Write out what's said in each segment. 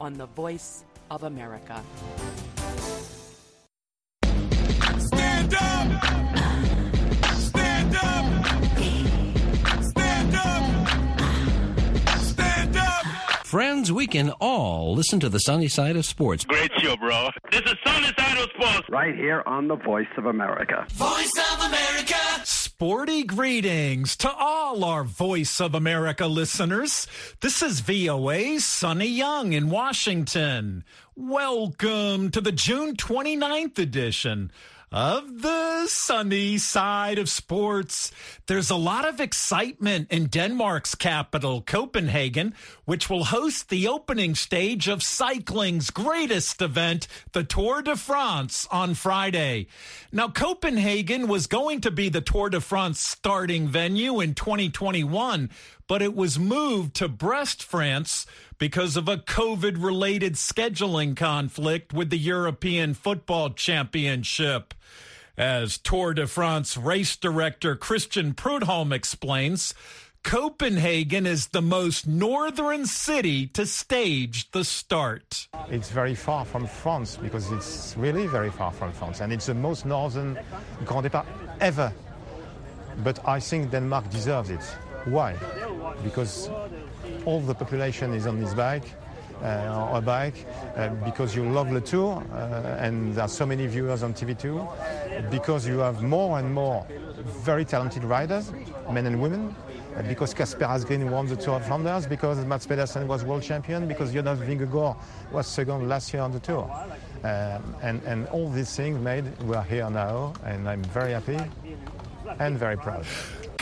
on the Voice of America. Stand up! Stand up! Stand up! Stand up! Friends, we can all listen to the sunny side of sports. Great show, bro. This is Sunny Side of Sports. right here on the Voice of America. Voice of America! Sporty greetings to all our Voice of America listeners. This is VOA's Sonny Young in Washington. Welcome to the June 29th edition of the sunny side of sports. There's a lot of excitement in Denmark's capital, Copenhagen, which will host the opening stage of cycling's greatest event, the Tour de France, on Friday. Now, Copenhagen was going to be the Tour de France starting venue in 2021, but it was moved to Brest, France, because of a COVID related scheduling conflict with the European Football Championship. As Tour de France race director Christian Prudhomme explains, Copenhagen is the most northern city to stage the start. It's very far from France because it's really very far from France and it's the most northern Grand Départ ever. But I think Denmark deserves it. Why? Because all the population is on this bike, uh, or a bike, uh, because you love the tour uh, and there are so many viewers on TV2, because you have more and more very talented riders, men and women, uh, because Kasper Asgreen won the Tour of Flanders, because Mads Pedersen was world champion, because Jonas Vingegaard was second last year on the Tour. Um, and, and all these things made we are here now, and I'm very happy and very proud.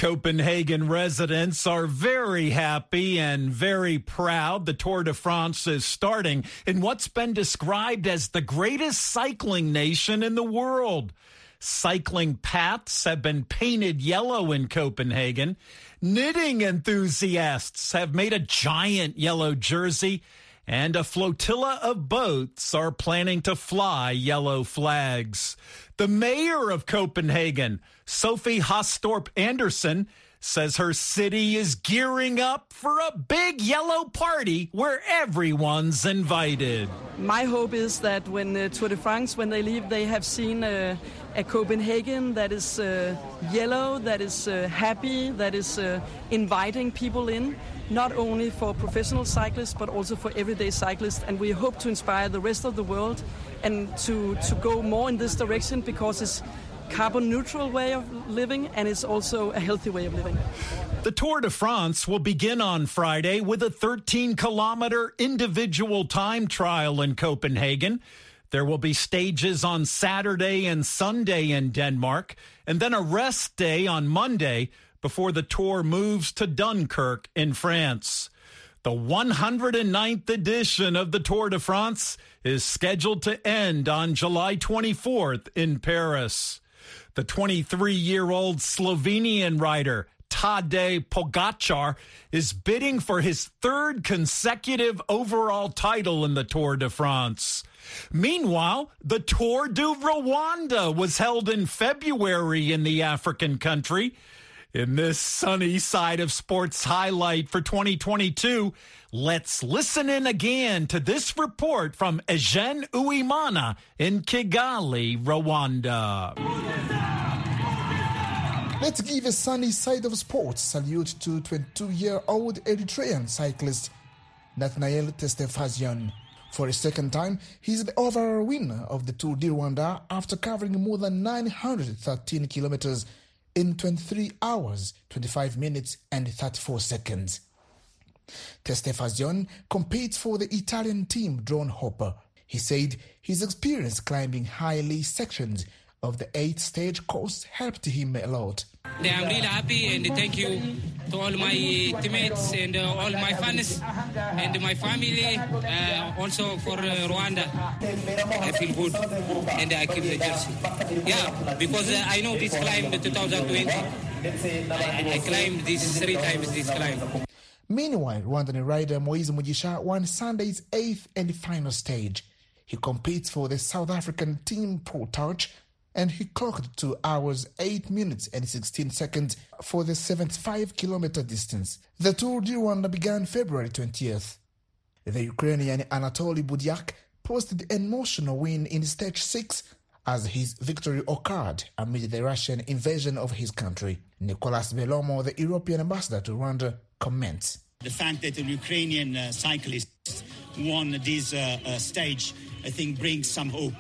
Copenhagen residents are very happy and very proud. The Tour de France is starting in what's been described as the greatest cycling nation in the world. Cycling paths have been painted yellow in Copenhagen. Knitting enthusiasts have made a giant yellow jersey, and a flotilla of boats are planning to fly yellow flags. The mayor of Copenhagen, Sophie Hastorp Andersen, says her city is gearing up for a big yellow party where everyone's invited. My hope is that when uh, Tour de France, when they leave, they have seen uh, a Copenhagen that is uh, yellow, that is uh, happy, that is inviting people in, not only for professional cyclists but also for everyday cyclists. And we hope to inspire the rest of the world and to, to go more in this direction because it's carbon neutral way of living and it's also a healthy way of living. The Tour de France will begin on Friday with a 13 kilometer individual time trial in Copenhagen. There will be stages on Saturday and Sunday in Denmark, and then a rest day on Monday before the tour moves to Dunkirk in France. The 109th edition of the Tour de France is scheduled to end on July 24th in Paris. The 23 year old Slovenian rider Tadej Pogacar is bidding for his third consecutive overall title in the Tour de France. Meanwhile, the Tour du Rwanda was held in February in the African country. In this sunny side of sports highlight for 2022, let's listen in again to this report from Eugene Uwimana in Kigali, Rwanda. Let's give a sunny side of sports salute to 22-year-old Eritrean cyclist Natnael Tesfatsion. For a second time, he's the overall winner of the Tour de Rwanda after covering more than 913 kilometers in 23 hours, 25 minutes, and 34 seconds. Tesfatsion competes for the Italian team Drone Hopper. He said his experience climbing highly sections of the eight stage course helped him a lot. I'm really happy and thank you to all my teammates and uh, all my fans and my family, uh, also for uh, Rwanda. I feel good and I keep the jersey. Yeah, because uh, I know this climb, the 2020. I, I climbed this three times, this climb. Meanwhile, Rwandan rider Moise Mugisha won Sunday's eighth and final stage. He competes for the South African team Pro Touch and he clocked 2 hours 8 minutes and 16 seconds for the 75 kilometer distance. The Tour du Rwanda began February 20th. The Ukrainian Anatoly Budyak posted an emotional win in stage 6 as his victory occurred amid the Russian invasion of his country. Nicolas Bellomo, the European ambassador to Rwanda, comments. The fact that the Ukrainian uh, cyclist won this uh, uh, stage, I think, brings some hope.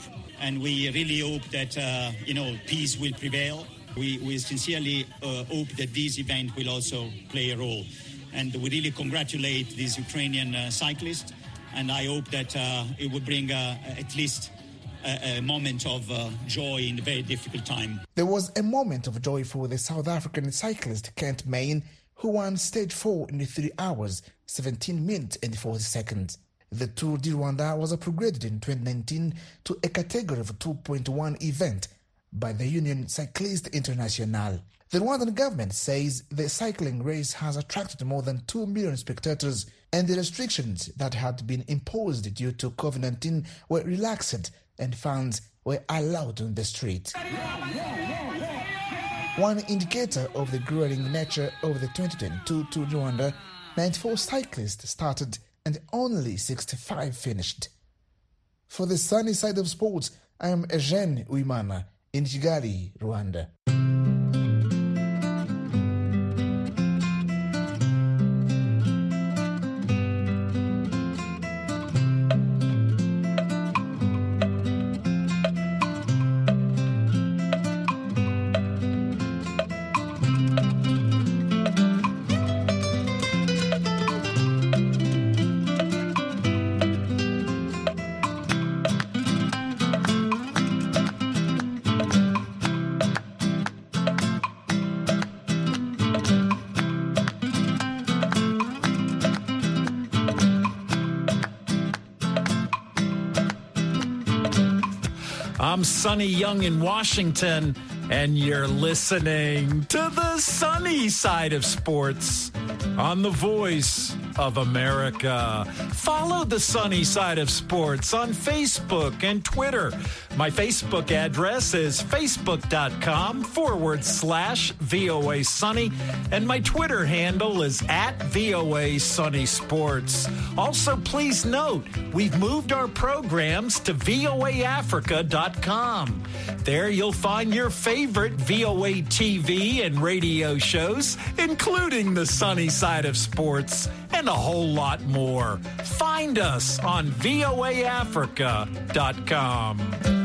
And we really hope that, uh, you know, peace will prevail. We, we sincerely uh, hope that this event will also play a role. And we really congratulate this Ukrainian uh, cyclist. And I hope that it will bring at least a, a moment of uh, joy in a very difficult time. There was a moment of joy for the South African cyclist Kent Main, who won stage 4 in 3 hours, 17 minutes and 40 seconds. The Tour de Rwanda was upgraded in 2019 to a category of 2.1 event by the Union Cycliste Internationale. The Rwandan government says the cycling race has attracted more than 2 million spectators and the restrictions that had been imposed due to COVID 19 were relaxed and fans were allowed on the street. One indicator of the growing nature of the 2022 Tour de Rwanda, 94 cyclists started and only 65 finished. For the sunny side of sports, I am Eugene Uwimana in Kigali, Rwanda. I'm Sonny Young in Washington, and you're listening to the sunny side of sports on the voice of America. Follow the sunny side of sports on Facebook and Twitter. My Facebook address is facebook.com forward slash VOA Sunny, and my Twitter handle is at VOA Sunny Sports. Also, please note, we've moved our programs to voaafrica.com. There you'll find your favorite VOA TV and radio shows, including the sunny side of sports and a whole lot more. Find us on voaafrica.com.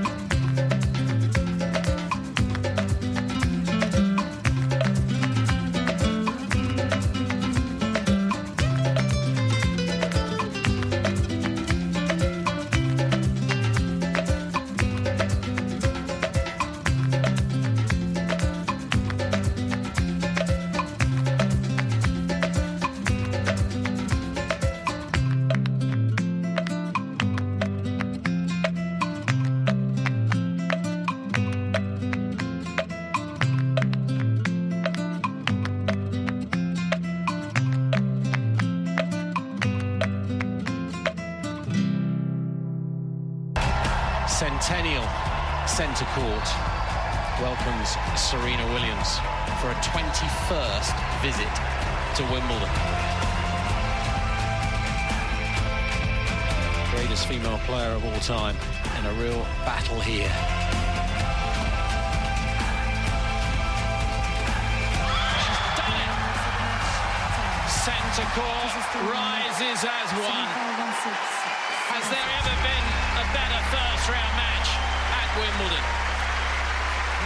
Centennial Centre Court welcomes Serena Williams for a 21st visit to Wimbledon. Greatest female player of all time in a real battle here. Centre Court rises as one. Has there ever been better first round match at Wimbledon?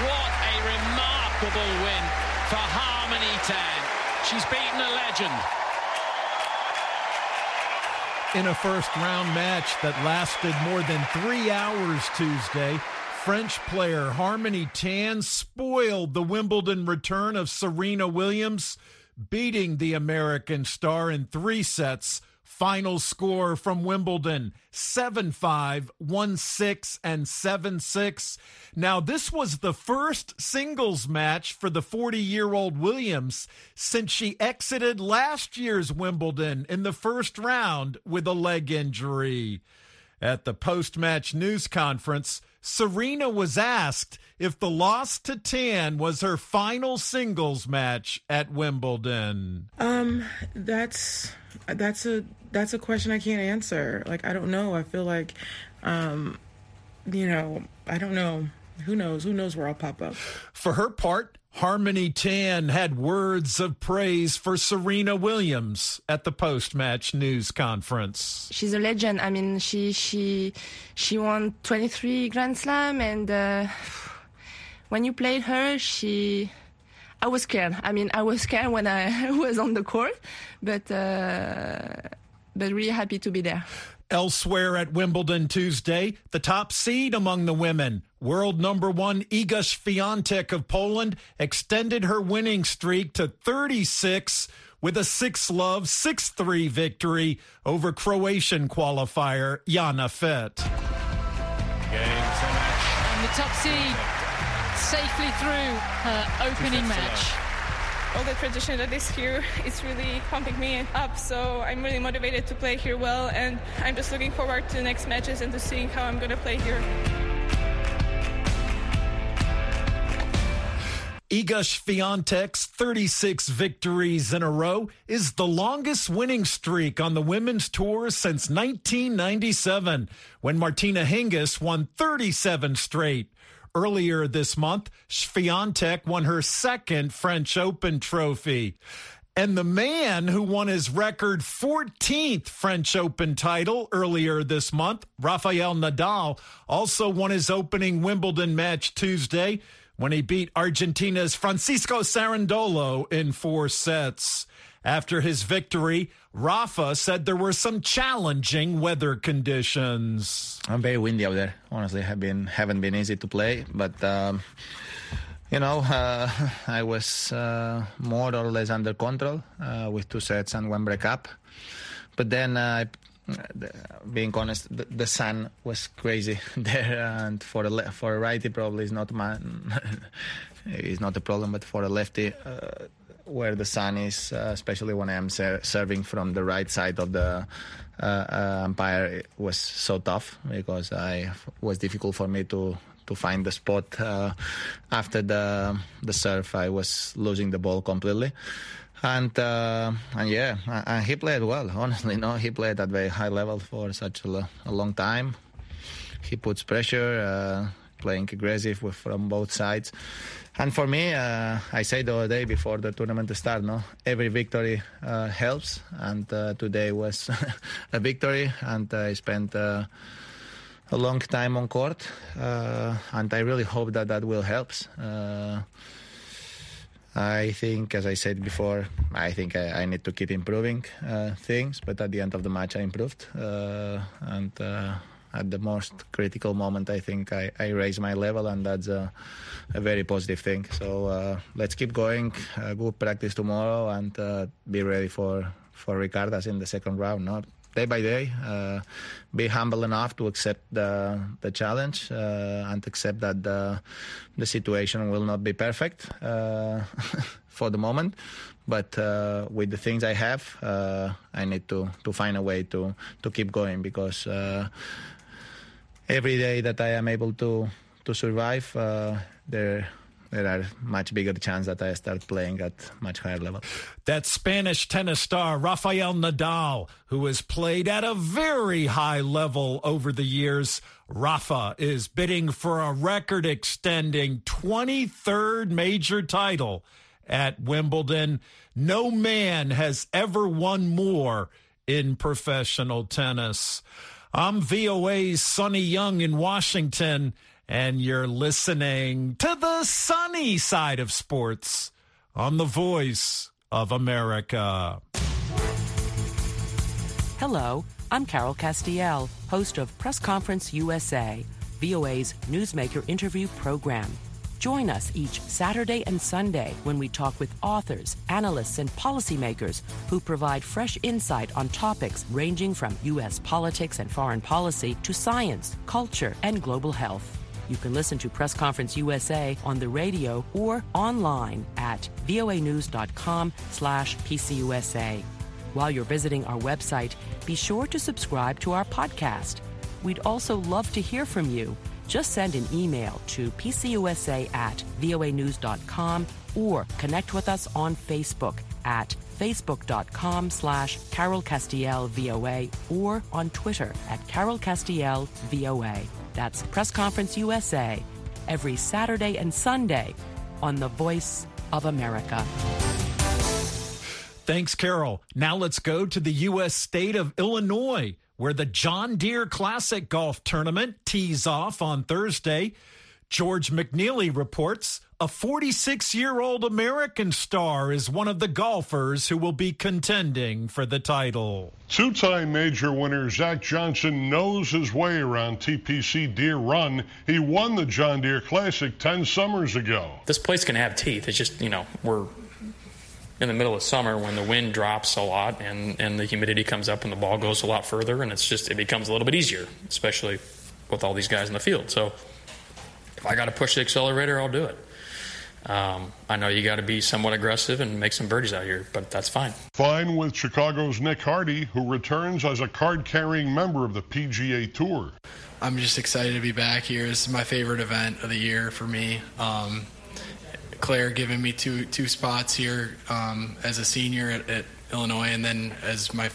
What a remarkable win for Harmony Tan. She's beaten a legend. In a first round match that lasted more than three hours Tuesday, French player Harmony Tan spoiled the Wimbledon return of Serena Williams, beating the American star in three sets Final score from Wimbledon 7 5, 1 6, and 7 6. Now, this was the first singles match for the 40 year old Williams since she exited last year's Wimbledon in the first round with a leg injury. At the post match news conference, Serena was asked if the loss to Tan was her final singles match at Wimbledon. Um, that's that's a that's a question I can't answer. Like I don't know. I feel like, um, you know, I don't know. Who knows? Who knows where I'll pop up? For her part, Harmony Tan had words of praise for Serena Williams at the post-match news conference. She's a legend. I mean, she she she won 23 Grand Slam, and uh, when you played her, she. I was scared. I mean, I was scared when I was on the court, but uh, but really happy to be there. Elsewhere at Wimbledon Tuesday, the top seed among the women, world number one Iga Swiatek of Poland, extended her winning streak to 36 with a 6 love 6 3 victory over Croatian qualifier Jana Fett. And the top seed safely through her opening match. all the tradition that is here is really pumping me up. So I'm really motivated to play here well, and I'm just looking forward to the next matches and to seeing how I'm going to play here. Iga Swiatek's 36 victories in a row is the longest winning streak on the women's tour since 1997, when Martina Hingis won 37 straight. Earlier this month, Swiatek won her second French Open trophy. And the man who won his record 14th French Open title earlier this month, Rafael Nadal, also won his opening Wimbledon match Tuesday when he beat Argentina's Francisco Cerundolo in four sets. After his victory, Rafa said there were some challenging weather conditions. I'm very windy out there. Honestly, have been haven't been easy to play, but um, you know, uh, I was uh, more or less under control uh, with two sets and one break up. But then, uh, being honest, the, the, sun was crazy there, and for a le- for a righty probably is not my is not a problem, but for a lefty uh, where the sun is, uh, especially when I'm ser- serving from the right side of the uh, uh, umpire, it was so tough because I was difficult for me to to find the spot uh, after the the serve. I was losing the ball completely. And uh, and yeah, and he played well. Honestly, no, he played at very high level for such a, a long time. He puts pressure, uh, playing aggressive with, from both sides. And for me, uh, I said the other day before the tournament to start, no, every victory uh, helps, and uh, today was a victory, and I spent uh, a long time on court, and I really hope that that will help. Uh, I think, as I said before, I think I, I need to keep improving things, but at the end of the match, I improved, and at the most critical moment, I think I, I raise my level, and that's a, a very positive thing. So uh, let's keep going. Uh, good practice tomorrow, and uh, be ready for for Ricardas in the second round. No? Day by day, uh, be humble enough to accept the the challenge uh, and accept that the the situation will not be perfect uh, for the moment. But with the things I have, I need to to find a way to to keep going because every day that I am able to to survive, uh, there there are much bigger chance that I start playing at much higher level. That Spanish tennis star Rafael Nadal, who has played at a very high level over the years. Rafa is bidding for a record extending 23rd major title at Wimbledon. No man has ever won more in professional tennis. I'm VOA's Sonny Young in Washington, and you're listening to the sunny side of sports on the voice of America. Hello, I'm Carol Castiel, host of Press Conference USA, VOA's newsmaker interview program. Join us each Saturday and Sunday when we talk with authors, analysts, and policymakers who provide fresh insight on topics ranging from U.S. politics and foreign policy to science, culture, and global health. You can listen to Press Conference USA on the radio or online at voanews.com slash pcusa. While you're visiting our website, be sure to subscribe to our podcast. We'd also love to hear from you. Just send an email to pcusa at voanews.com or connect with us on Facebook at facebook.com slash Carol Castiel VOA or on Twitter at Carol Castiel VOA. That's Press Conference USA every Saturday and Sunday on The Voice of America. Thanks, Carol. Now let's go to the U.S. state of Illinois, where the John Deere Classic Golf Tournament tees off on Thursday. George McNeely reports a 46 year old American star is one of the golfers who will be contending for the title. Two time major winner Zach Johnson knows his way around TPC Deer Run. He won the John Deere Classic 10 summers ago. This place can have teeth. It's just, you know, we're in the middle of summer when the wind drops a lot and, and the humidity comes up and the ball goes a lot further and it's just, it becomes a little bit easier, especially with all these guys in the field. So if I got to push the accelerator, I'll do it. Um, I know you got to be somewhat aggressive and make some birdies out here, but that's fine. Fine with Chicago's Nick Hardy, who returns as a card carrying member of the PGA Tour. I'm just excited to be back here. This is my favorite event of the year for me. Um, Clair giving me two two spots here um, as a senior at, at, Illinois, and then as my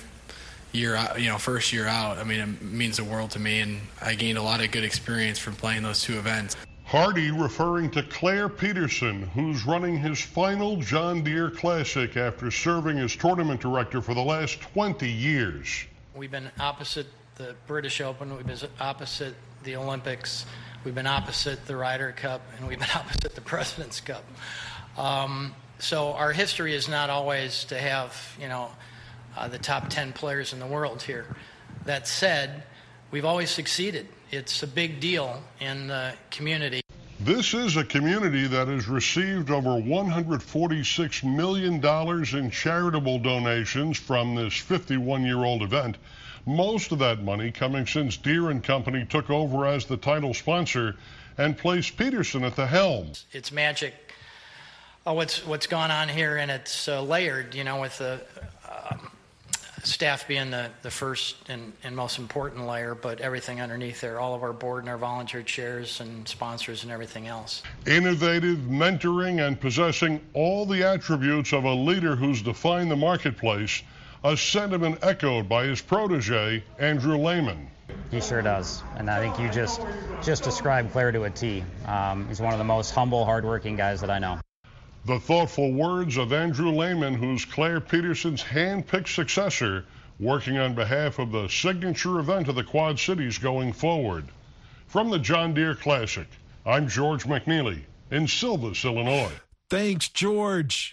year out, you know, first year out. I mean, it means the world to me, and I gained a lot of good experience from playing those two events. Hardy referring to Clair Peterson, who's running his final John Deere Classic after serving as tournament director for the last 20 years. We've been opposite the British Open, we've been opposite the Olympics, we've been opposite the Ryder Cup, and we've been opposite the President's Cup. Um, so our history is not always to have, you know, uh, the top 10 players in the world here. That said, we've always succeeded. It's a big deal in the community. This is a community that has received over $146 million in charitable donations from this 51 year old event. Most of that money coming since Deere and Company took over as the title sponsor and placed Peterson at the helm. It's magic. Oh, what's what's gone on here, and it's uh, layered, you know, with the staff being the, the first and, and most important layer, but everything underneath there, all of our board and our volunteer chairs and sponsors and everything else. Innovative, mentoring, and possessing all the attributes of a leader who's defined the marketplace, a sentiment echoed by his protege, Andrew Lehman. He sure does, and I think you just just described Clair to a T. Um, he's one of the most humble, hardworking guys that I know. The thoughtful words of Andrew Lehman, who's Clair Peterson's hand-picked successor, working on behalf of the signature event of the Quad Cities going forward. From the John Deere Classic, I'm George McNeely in Silvis, Illinois. Thanks, George.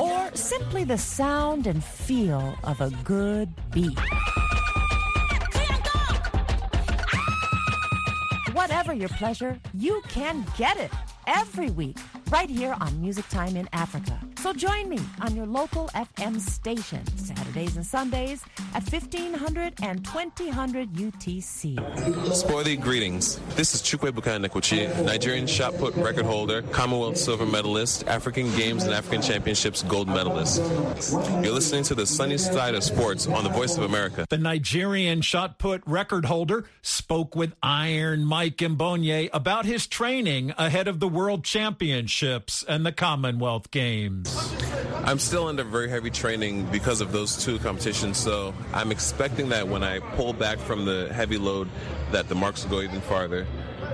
Or simply the sound and feel of a good beat. Whatever your pleasure, you can get it every week right here on Music Time in Africa. So join me on your local FM station Saturdays and Sundays at 1500 and 2000 UTC. Sporty greetings. This is Chukwuebuka Enekwechi, Nigerian shot put record holder, Commonwealth silver medalist, African Games and African Championships gold medalist. You're listening to the sunny side of sports on the Voice of America. The Nigerian shot put record holder spoke with Iron Mike Mbonye about his training ahead of the World Championships and the Commonwealth Games. I'm still under very heavy training because of those two competitions, so I'm expecting that when I pull back from the heavy load, that the marks will go even farther.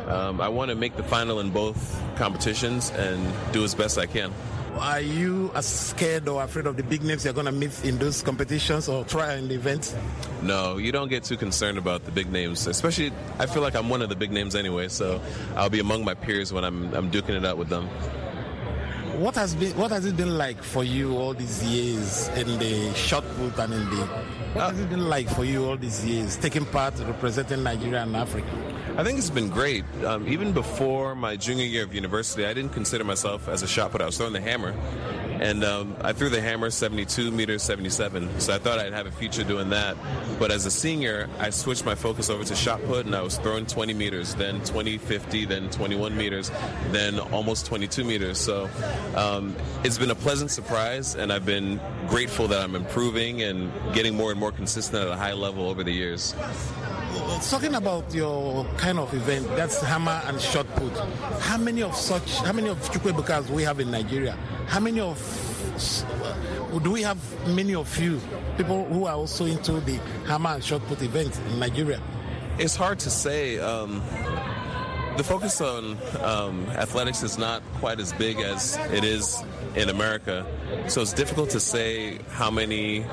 Um, I want to make the final in both competitions and do as best I can. Are you scared or afraid of the big names you're going to meet in those competitions or the events? No, you don't get too concerned about the big names. Especially, I feel like I'm one of the big names anyway, so I'll be among my peers when I'm, I'm duking it out with them. what has been what has it been like for you all these years in the shot put and in the what uh, has it been like for you all these years taking part representing Nigeria and Africa? I think it's been great. Um, even before my junior year of university, I didn't consider myself as a shot put. I was throwing the hammer, and um, I threw the hammer 72 meters, 77. So I thought I'd have a future doing that. But as a senior, I switched my focus over to shot put, and I was throwing 20 meters, then 20, 50, then 21 meters, then almost 22 meters. So um, it's been a pleasant surprise, and I've been grateful that I'm improving and getting more and more consistent at a high level over the years. Talking about your kind of event, that's hammer and shot put. How many of such, how many of Chukwuebukas we have in Nigeria? How many of, do we have many of you, people who are also into the hammer and shot put event in Nigeria? It's hard to say. Um, the focus on um, athletics is not quite as big as it is in America, so it's difficult to say how many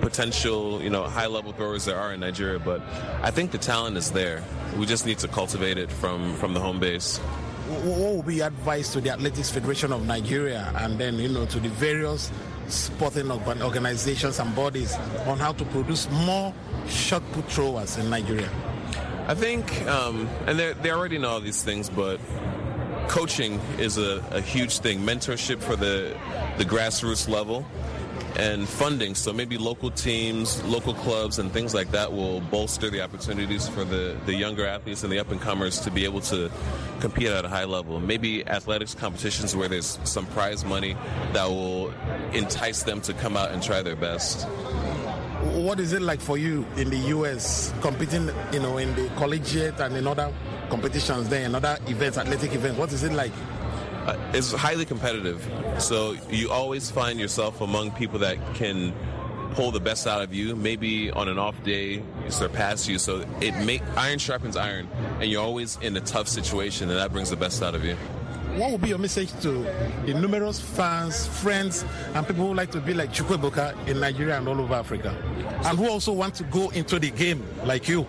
potential, you know, high-level throwers there are in Nigeria. But I think the talent is there. We just need to cultivate it from from the home base. What would be advice to the Athletics Federation of Nigeria, and then you know to the various sporting organizations and bodies on how to produce more shot put throwers in Nigeria? I think, um, and they already know all these things, but coaching is a, a, huge thing. Mentorship for the the grassroots level and funding. So maybe local teams, local clubs, and things like that will bolster the opportunities for the, the younger athletes and the up and comers to be able to compete at a high level. Maybe athletics competitions where there's some prize money that will entice them to come out and try their best. What is it like for you in the U.S. competing, you know, in the collegiate and in other competitions there, and other events, athletic events? What is it like? Uh, is highly competitive. So you always find yourself among people that can pull the best out of you. Maybe on an off day, surpass you. So it make iron sharpens iron, and you're always in a tough situation, and that brings the best out of you. What would be your message to the numerous fans, friends, and people who like to be like Chukwuebuka in Nigeria and all over Africa, and who also want to go into the game like you?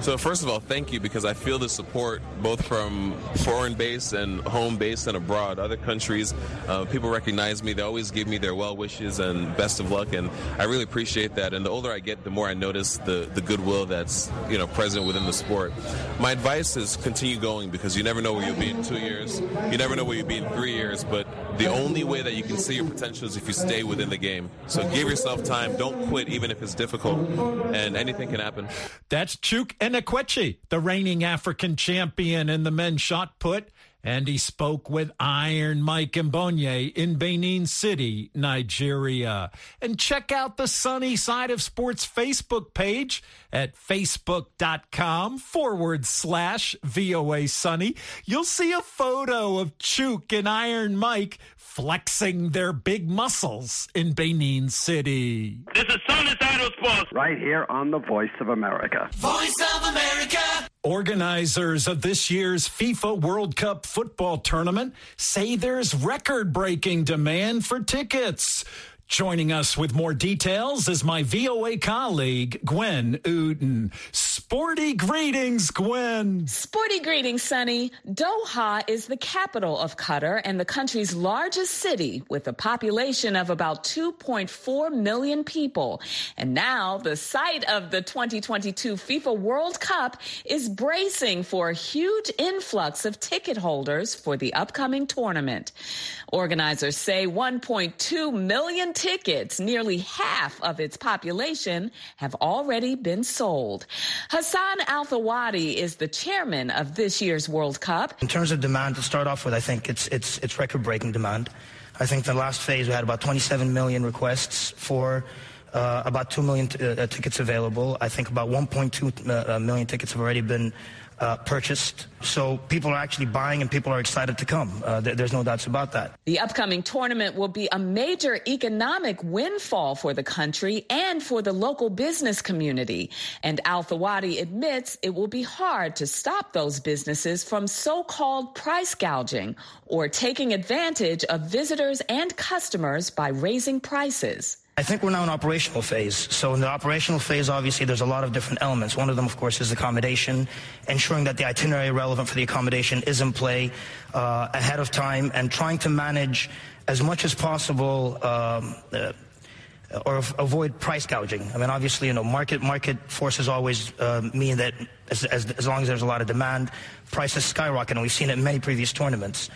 So first of all, thank you because I feel the support both from foreign base and home base and abroad, other countries. Uh, people recognize me; they always give me their well wishes and best of luck, and I really appreciate that. And the older I get, the more I notice the the goodwill that's you know present within the sport. My advice is continue going because you never know where you'll be in two years. You never know where you'll be in three years, but the only way that you can see your potential is if you stay within the game. So give yourself time. Don't quit, even if it's difficult, and anything can happen. That's Chuk Enekwechi, the reigning African champion in the men's shot put. And he spoke with Iron Mike Mbonye in Benin City, Nigeria. And check out the Sunny Side of Sports Facebook page at facebook.com forward slash VOA Sunny. You'll see a photo of Chuk and Iron Mike flexing their big muscles in Benin City. This is Sunny Side of Sports. Right here on the Voice of America. Voice of America. Organizers of this year's FIFA World Cup football tournament say there's record breaking demand for tickets. Joining us with more details is my VOA colleague, Gwen Outen. Sporty greetings, Gwen. Sporty greetings, Sunny. Doha is the capital of Qatar and the country's largest city with a population of about 2.4 million people. And now the site of the 2022 FIFA World Cup is bracing for a huge influx of ticket holders for the upcoming tournament. Organizers say 1.2 million tickets, nearly half of its population, have already been sold. Hassan Al Thawadi is the chairman of this year's World Cup. In terms of demand, to start off with, I think it's it's it's record-breaking demand. I think the last phase we had about 27 million requests for. Uh, about 2 million t- uh, tickets available. I think about 1.2 uh, million tickets have already been uh, purchased. So people are actually buying and people are excited to come. Uh, th- there's no doubts about that. The upcoming tournament will be a major economic windfall for the country and for the local business community. And Al Thawadi admits it will be hard to stop those businesses from so-called price gouging or taking advantage of visitors and customers by raising prices. I think we're now in operational phase. So in the operational phase, obviously, there's a lot of different elements. One of them, of course, is accommodation, ensuring that the itinerary relevant for the accommodation is in play uh, ahead of time, and trying to manage as much as possible. Um, uh, or avoid price gouging. I mean, obviously, you know, market market forces always uh, mean that as, as, as long as there's a lot of demand, prices skyrocket, and we've seen it in many previous tournaments.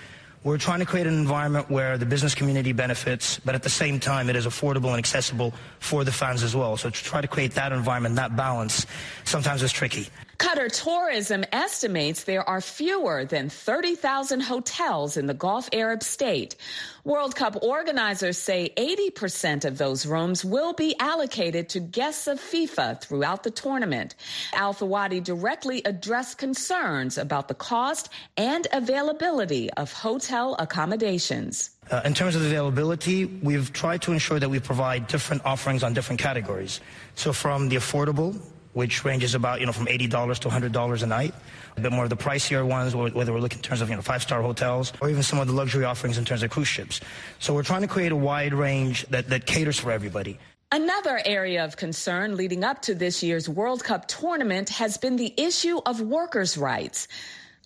We're trying to create an environment where the business community benefits, but at the same time, it is affordable and accessible for the fans as well. So to try to create that environment, that balance, sometimes is tricky. Qatar Tourism estimates there are fewer than 30,000 hotels in the Gulf Arab state. World Cup organizers say 80% of those rooms will be allocated to guests of FIFA throughout the tournament. Al Thawadi directly addressed concerns about the cost and availability of hotel accommodations. Uh, in terms of availability, we've tried to ensure that we provide different offerings on different categories. So from the affordable, which ranges about, you know, from $80 to $100 a night. A bit more of the pricier ones, whether we're looking in terms of, you know, five-star hotels or even some of the luxury offerings in terms of cruise ships. So we're trying to create a wide range that, that caters for everybody. Another area of concern leading up to this year's World Cup tournament has been the issue of workers' rights.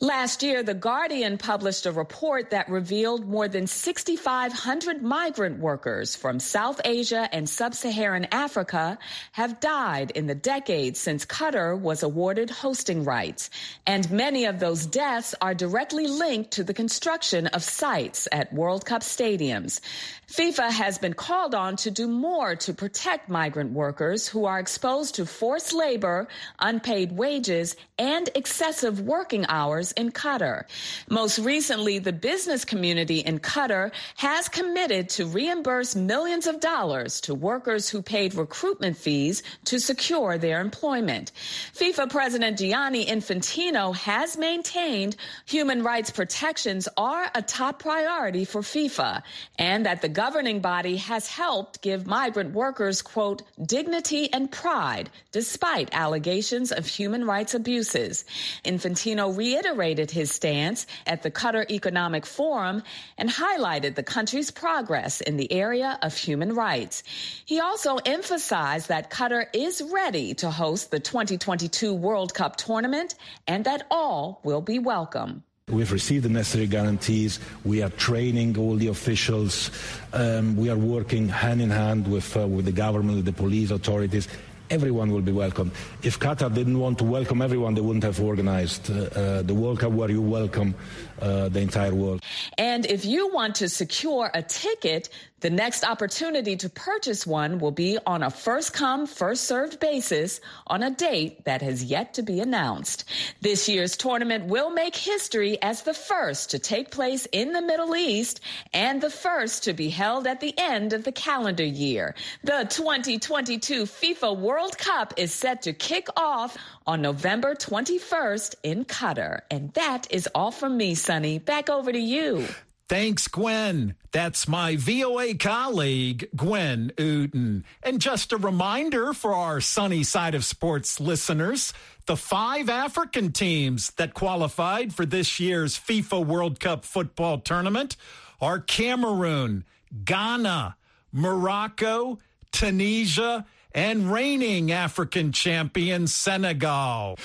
Last year, The Guardian published a report that revealed more than 6,500 migrant workers from South Asia and Sub-Saharan Africa have died in the decades since Qatar was awarded hosting rights. And many of those deaths are directly linked to the construction of sites at World Cup stadiums. FIFA has been called on to do more to protect migrant workers who are exposed to forced labor, unpaid wages, and excessive working hours in Qatar. Most recently, the business community in Qatar has committed to reimburse millions of dollars to workers who paid recruitment fees to secure their employment. FIFA President Gianni Infantino has maintained human rights protections are a top priority for FIFA and that the governing body has helped give migrant workers, quote, dignity and pride despite allegations of human rights abuses. Infantino reiterated his stance at the Qatar Economic Forum and highlighted the country's progress in the area of human rights. He also emphasized that Qatar is ready to host the 2022 World Cup tournament and that all will be welcome. We've received the necessary guarantees. We are training all the officials. Um, we are working hand in hand with, uh, with the government, the police authorities. Everyone will be welcome. If Qatar didn't want to welcome everyone, they wouldn't have organized uh, uh, the World Cup where you welcome uh, the entire world. And if you want to secure a ticket, the next opportunity to purchase one will be on a first come, first served basis on a date that has yet to be announced. This year's tournament will make history as the first to take place in the Middle East and the first to be held at the end of the calendar year. The 2022 FIFA World Cup is set to kick off on November 21st in Qatar. And that is all from me, Sonny. Back over to you. Thanks, Gwen. That's my VOA colleague, Gwen Outen. And just a reminder for our sunny side of sports listeners the five African teams that qualified for this year's FIFA World Cup football tournament are Cameroon, Ghana, Morocco, Tunisia, and reigning African champion Senegal.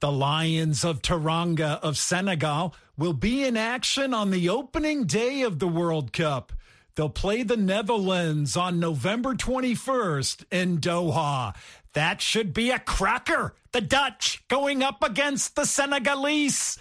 The Lions of Teranga of Senegal will be in action on the opening day of the World Cup. They'll play the Netherlands on November 21st in Doha. That should be a cracker. The Dutch going up against the Senegalese.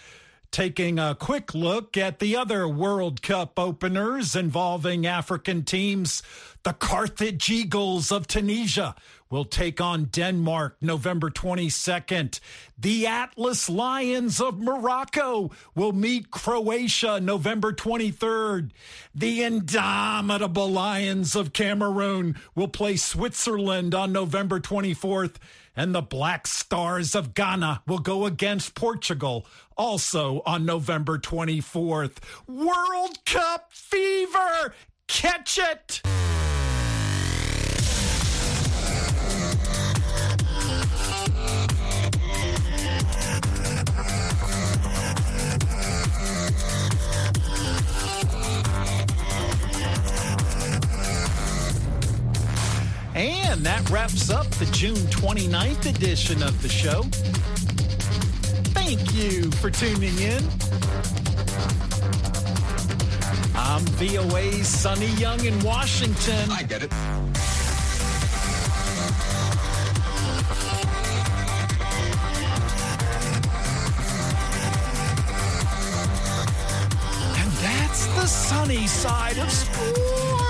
Taking a quick look at the other World Cup openers involving African teams, the Carthage Eagles of Tunisia will take on Denmark November 22nd. The Atlas Lions of Morocco will meet Croatia November 23rd. The Indomitable Lions of Cameroon will play Switzerland on November 24th. And the Black Stars of Ghana will go against Portugal also on November 24th. World Cup fever! Catch it! And that wraps up the June 29th edition of the show. Thank you for tuning in. I'm VOA's Sonny Young in Washington. I get it. And that's the sunny side of sports.